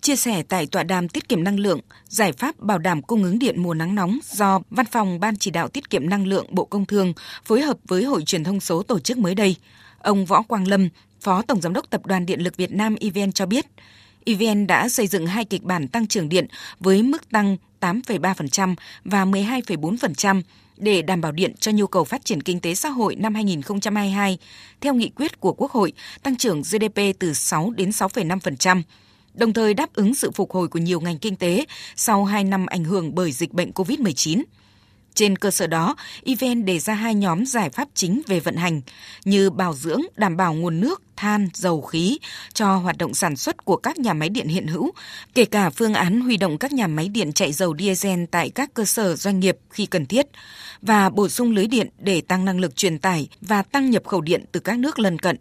Chia sẻ tại tọa đàm tiết kiệm năng lượng, giải pháp bảo đảm cung ứng điện mùa nắng nóng do Văn phòng Ban chỉ đạo tiết kiệm năng lượng Bộ Công Thương phối hợp với Hội truyền thông số tổ chức mới đây, ông Võ Quang Lâm, Phó Tổng Giám đốc Tập đoàn Điện lực Việt Nam EVN cho biết, EVN đã xây dựng hai kịch bản tăng trưởng điện với mức tăng 8,3% và 12,4% để đảm bảo điện cho nhu cầu phát triển kinh tế xã hội năm 2022 theo nghị quyết của Quốc hội tăng trưởng GDP từ 6 đến 6,5%, đồng thời đáp ứng sự phục hồi của nhiều ngành kinh tế sau 2 năm ảnh hưởng bởi dịch bệnh COVID-19. Trên cơ sở đó, EVN đề ra hai nhóm giải pháp chính về vận hành như bảo dưỡng, đảm bảo nguồn nước, than, dầu khí cho hoạt động sản xuất của các nhà máy điện hiện hữu, kể cả phương án huy động các nhà máy điện chạy dầu diesel tại các cơ sở doanh nghiệp khi cần thiết và bổ sung lưới điện để tăng năng lực truyền tải và tăng nhập khẩu điện từ các nước lân cận.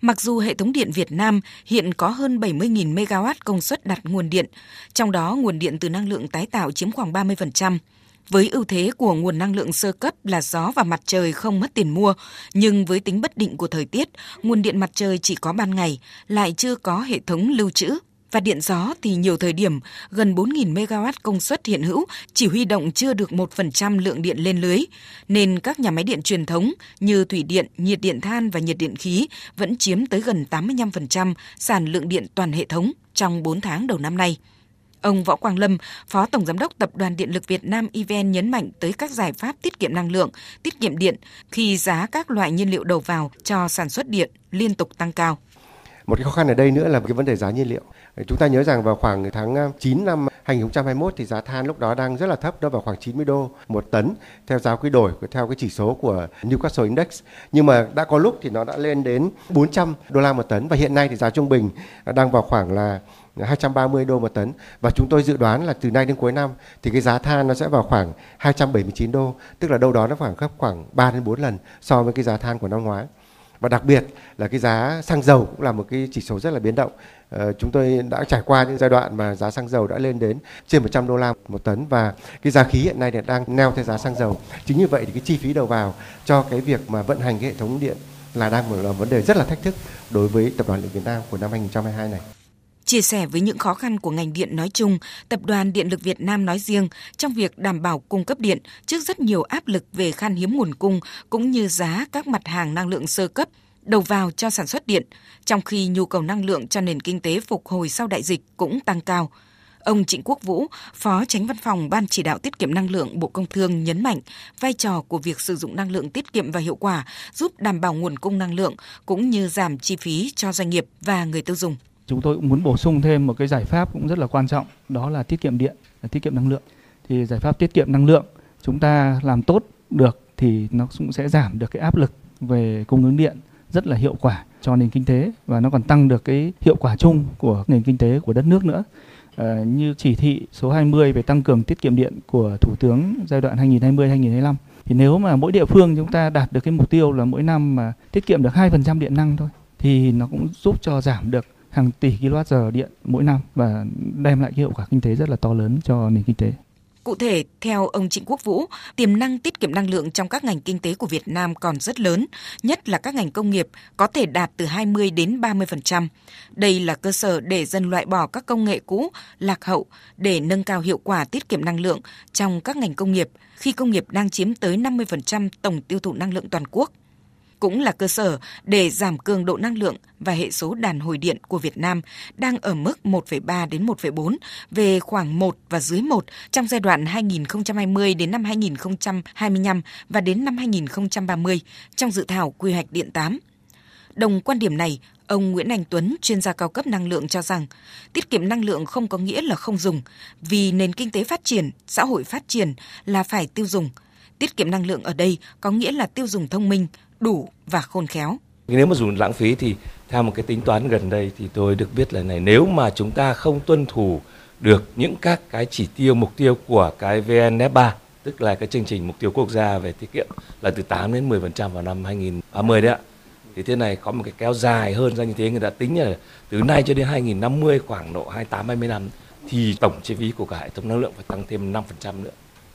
Mặc dù hệ thống điện Việt Nam hiện có hơn 70.000 MW công suất đặt nguồn điện, trong đó nguồn điện từ năng lượng tái tạo chiếm khoảng 30%, với ưu thế của nguồn năng lượng sơ cấp là gió và mặt trời không mất tiền mua, nhưng với tính bất định của thời tiết, nguồn điện mặt trời chỉ có ban ngày, lại chưa có hệ thống lưu trữ. Và điện gió thì nhiều thời điểm gần 4.000 MW công suất hiện hữu chỉ huy động chưa được 1% lượng điện lên lưới, nên các nhà máy điện truyền thống như thủy điện, nhiệt điện than và nhiệt điện khí vẫn chiếm tới gần 85% sản lượng điện toàn hệ thống trong 4 tháng đầu năm nay. Ông Võ Quang Lâm, Phó Tổng Giám đốc Tập đoàn Điện lực Việt Nam EVN nhấn mạnh tới các giải pháp tiết kiệm năng lượng, tiết kiệm điện khi giá các loại nhiên liệu đầu vào cho sản xuất điện liên tục tăng cao. Một cái khó khăn ở đây nữa là cái vấn đề giá nhiên liệu. Chúng ta nhớ rằng vào khoảng tháng à, 9 năm 2021 thì giá than lúc đó đang rất là thấp, đó vào khoảng 90 đô một tấn theo giá quy đổi theo cái chỉ số của Newcastle Index. Nhưng mà đã có lúc thì nó đã lên đến 400 đô la một tấn và hiện nay thì giá trung bình đang vào khoảng là 230 đô một tấn và chúng tôi dự đoán là từ nay đến cuối năm thì cái giá than nó sẽ vào khoảng 279 đô, tức là đâu đó nó khoảng gấp khoảng 3 đến 4 lần so với cái giá than của năm ngoái. Và đặc biệt là cái giá xăng dầu cũng là một cái chỉ số rất là biến động. Ờ, chúng tôi đã trải qua những giai đoạn mà giá xăng dầu đã lên đến trên 100 đô la một tấn và cái giá khí hiện nay thì đang neo theo giá xăng dầu. Chính như vậy thì cái chi phí đầu vào cho cái việc mà vận hành cái hệ thống điện là đang một là vấn đề rất là thách thức đối với tập đoàn điện Việt Nam của năm 2022 này. Chia sẻ với những khó khăn của ngành điện nói chung, Tập đoàn Điện lực Việt Nam nói riêng trong việc đảm bảo cung cấp điện trước rất nhiều áp lực về khan hiếm nguồn cung cũng như giá các mặt hàng năng lượng sơ cấp đầu vào cho sản xuất điện, trong khi nhu cầu năng lượng cho nền kinh tế phục hồi sau đại dịch cũng tăng cao. Ông Trịnh Quốc Vũ, Phó Tránh Văn phòng Ban Chỉ đạo Tiết kiệm Năng lượng Bộ Công Thương nhấn mạnh vai trò của việc sử dụng năng lượng tiết kiệm và hiệu quả giúp đảm bảo nguồn cung năng lượng cũng như giảm chi phí cho doanh nghiệp và người tiêu dùng. Chúng tôi cũng muốn bổ sung thêm một cái giải pháp cũng rất là quan trọng, đó là tiết kiệm điện, là tiết kiệm năng lượng. Thì giải pháp tiết kiệm năng lượng chúng ta làm tốt được thì nó cũng sẽ giảm được cái áp lực về cung ứng điện rất là hiệu quả cho nền kinh tế và nó còn tăng được cái hiệu quả chung của nền kinh tế của đất nước nữa. À, như chỉ thị số 20 về tăng cường tiết kiệm điện của Thủ tướng giai đoạn 2020-2025 thì nếu mà mỗi địa phương chúng ta đạt được cái mục tiêu là mỗi năm mà tiết kiệm được 2% điện năng thôi thì nó cũng giúp cho giảm được hàng tỷ kWh điện mỗi năm và đem lại cái hiệu quả kinh tế rất là to lớn cho nền kinh tế. Cụ thể, theo ông Trịnh Quốc Vũ, tiềm năng tiết kiệm năng lượng trong các ngành kinh tế của Việt Nam còn rất lớn, nhất là các ngành công nghiệp có thể đạt từ 20 đến 30%. Đây là cơ sở để dần loại bỏ các công nghệ cũ, lạc hậu để nâng cao hiệu quả tiết kiệm năng lượng trong các ngành công nghiệp khi công nghiệp đang chiếm tới 50% tổng tiêu thụ năng lượng toàn quốc cũng là cơ sở để giảm cường độ năng lượng và hệ số đàn hồi điện của Việt Nam đang ở mức 1,3 đến 1,4 về khoảng 1 và dưới 1 trong giai đoạn 2020 đến năm 2025 và đến năm 2030 trong dự thảo quy hoạch điện 8. Đồng quan điểm này, ông Nguyễn Anh Tuấn, chuyên gia cao cấp năng lượng cho rằng, tiết kiệm năng lượng không có nghĩa là không dùng, vì nền kinh tế phát triển, xã hội phát triển là phải tiêu dùng. Tiết kiệm năng lượng ở đây có nghĩa là tiêu dùng thông minh, đủ và khôn khéo. Nếu mà dùng lãng phí thì theo một cái tính toán gần đây thì tôi được biết là này, nếu mà chúng ta không tuân thủ được những các cái chỉ tiêu, mục tiêu của cái VNF3 tức là cái chương trình mục tiêu quốc gia về tiết kiệm là từ 8 đến 10% vào năm 2030 đấy ạ. Thì thế này có một cái kéo dài hơn ra như thế, người ta tính là từ nay cho đến 2050 khoảng độ 28 20 năm thì tổng chi phí của cả hệ thống năng lượng phải tăng thêm 5% nữa.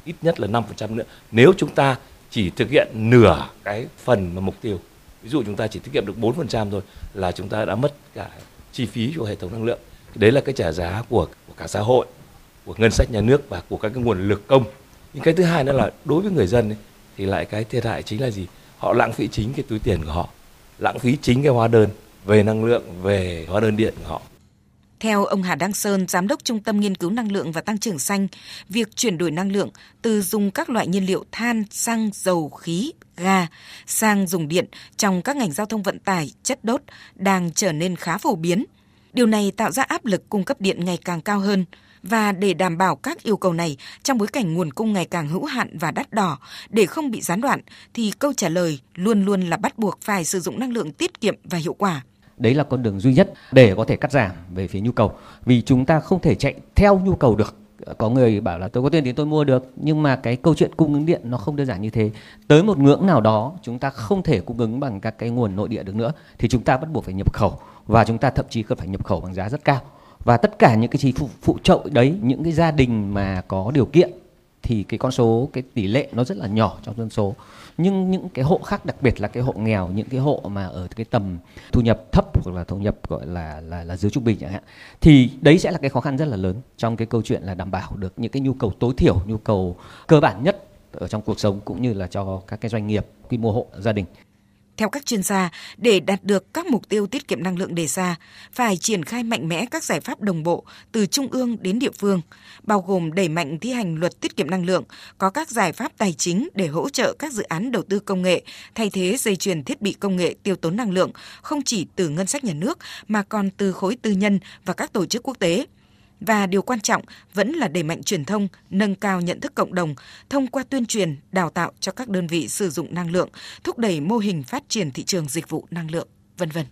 Ít nhất là 5% nữa. Nếu chúng ta chỉ thực hiện nửa cái phần mà mục tiêu. Ví dụ chúng ta chỉ tiết kiệm được 4% thôi là chúng ta đã mất cả chi phí của hệ thống năng lượng. Đấy là cái trả giá của, của cả xã hội của ngân sách nhà nước và của các cái nguồn lực công. Nhưng cái thứ hai nữa là đối với người dân ấy, thì lại cái thiệt hại chính là gì? Họ lãng phí chính cái túi tiền của họ lãng phí chính cái hóa đơn về năng lượng về hóa đơn điện của họ theo ông Hà Đăng Sơn, Giám đốc Trung tâm Nghiên cứu Năng lượng và Tăng trưởng Xanh, việc chuyển đổi năng lượng từ dùng các loại nhiên liệu than, xăng, dầu, khí, ga sang dùng điện trong các ngành giao thông vận tải, chất đốt đang trở nên khá phổ biến. Điều này tạo ra áp lực cung cấp điện ngày càng cao hơn. Và để đảm bảo các yêu cầu này trong bối cảnh nguồn cung ngày càng hữu hạn và đắt đỏ để không bị gián đoạn thì câu trả lời luôn luôn là bắt buộc phải sử dụng năng lượng tiết kiệm và hiệu quả đấy là con đường duy nhất để có thể cắt giảm về phía nhu cầu. Vì chúng ta không thể chạy theo nhu cầu được. Có người bảo là tôi có tiền thì tôi mua được. Nhưng mà cái câu chuyện cung ứng điện nó không đơn giản như thế. Tới một ngưỡng nào đó chúng ta không thể cung ứng bằng các cái nguồn nội địa được nữa thì chúng ta bắt buộc phải nhập khẩu. Và chúng ta thậm chí cần phải nhập khẩu bằng giá rất cao. Và tất cả những cái chi phụ, phụ trợ đấy những cái gia đình mà có điều kiện thì cái con số, cái tỷ lệ nó rất là nhỏ trong dân số. Nhưng những cái hộ khác, đặc biệt là cái hộ nghèo, những cái hộ mà ở cái tầm thu nhập thấp hoặc là thu nhập, gọi là là là dưới trung bình chẳng hạn, thì đấy sẽ là cái khó khăn rất là lớn trong cái câu chuyện là đảm bảo được những cái nhu cầu tối thiểu, nhu cầu cơ bản nhất ở trong cuộc sống cũng như là cho các cái doanh nghiệp, quy mô hộ, gia đình theo các chuyên gia, để đạt được các mục tiêu tiết kiệm năng lượng đề ra, phải triển khai mạnh mẽ các giải pháp đồng bộ từ trung ương đến địa phương, bao gồm đẩy mạnh thi hành luật tiết kiệm năng lượng, có các giải pháp tài chính để hỗ trợ các dự án đầu tư công nghệ, thay thế dây chuyền thiết bị công nghệ tiêu tốn năng lượng, không chỉ từ ngân sách nhà nước mà còn từ khối tư nhân và các tổ chức quốc tế và điều quan trọng vẫn là đẩy mạnh truyền thông, nâng cao nhận thức cộng đồng thông qua tuyên truyền, đào tạo cho các đơn vị sử dụng năng lượng, thúc đẩy mô hình phát triển thị trường dịch vụ năng lượng, vân vân.